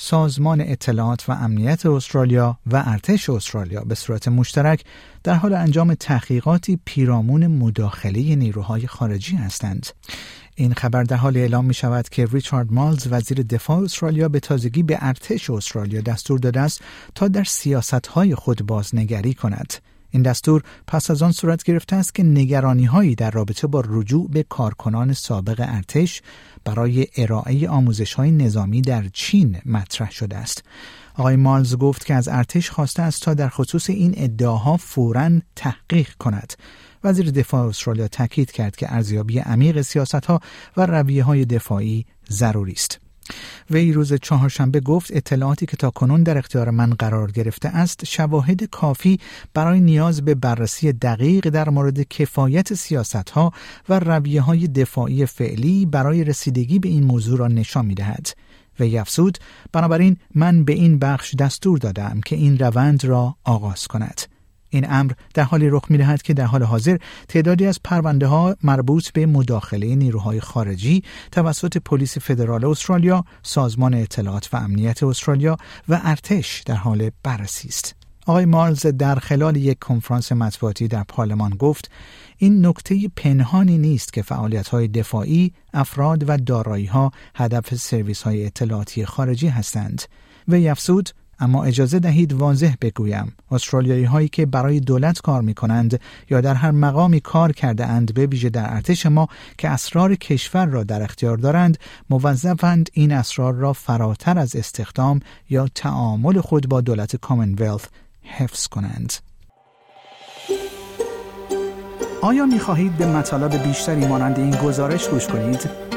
سازمان اطلاعات و امنیت استرالیا و ارتش استرالیا به صورت مشترک در حال انجام تحقیقاتی پیرامون مداخله نیروهای خارجی هستند. این خبر در حال اعلام می شود که ریچارد مارلز وزیر دفاع استرالیا به تازگی به ارتش استرالیا دستور داده است تا در سیاست های خود بازنگری کند. این دستور پس از آن صورت گرفته است که نگرانی هایی در رابطه با رجوع به کارکنان سابق ارتش برای ارائه آموزش های نظامی در چین مطرح شده است. آقای مالز گفت که از ارتش خواسته است تا در خصوص این ادعاها فوراً تحقیق کند. وزیر دفاع استرالیا تاکید کرد که ارزیابی عمیق سیاست ها و رویه های دفاعی ضروری است. وی روز چهارشنبه گفت اطلاعاتی که تا کنون در اختیار من قرار گرفته است شواهد کافی برای نیاز به بررسی دقیق در مورد کفایت سیاست ها و رویه های دفاعی فعلی برای رسیدگی به این موضوع را نشان می دهد. و افزود بنابراین من به این بخش دستور دادم که این روند را آغاز کند. این امر در حالی رخ می دهد که در حال حاضر تعدادی از پرونده ها مربوط به مداخله نیروهای خارجی توسط پلیس فدرال استرالیا، سازمان اطلاعات و امنیت استرالیا و ارتش در حال بررسی است. آقای مارلز در خلال یک کنفرانس مطبوعاتی در پارلمان گفت این نکته پنهانی نیست که فعالیت های دفاعی، افراد و دارایی ها هدف سرویس های اطلاعاتی خارجی هستند. و افزود اما اجازه دهید واضح بگویم استرالیایی هایی که برای دولت کار می کنند یا در هر مقامی کار کرده اند به ویژه در ارتش ما که اسرار کشور را در اختیار دارند موظفند این اسرار را فراتر از استخدام یا تعامل خود با دولت Commonwealth حفظ کنند آیا می خواهید به مطالب بیشتری مانند این گزارش گوش کنید؟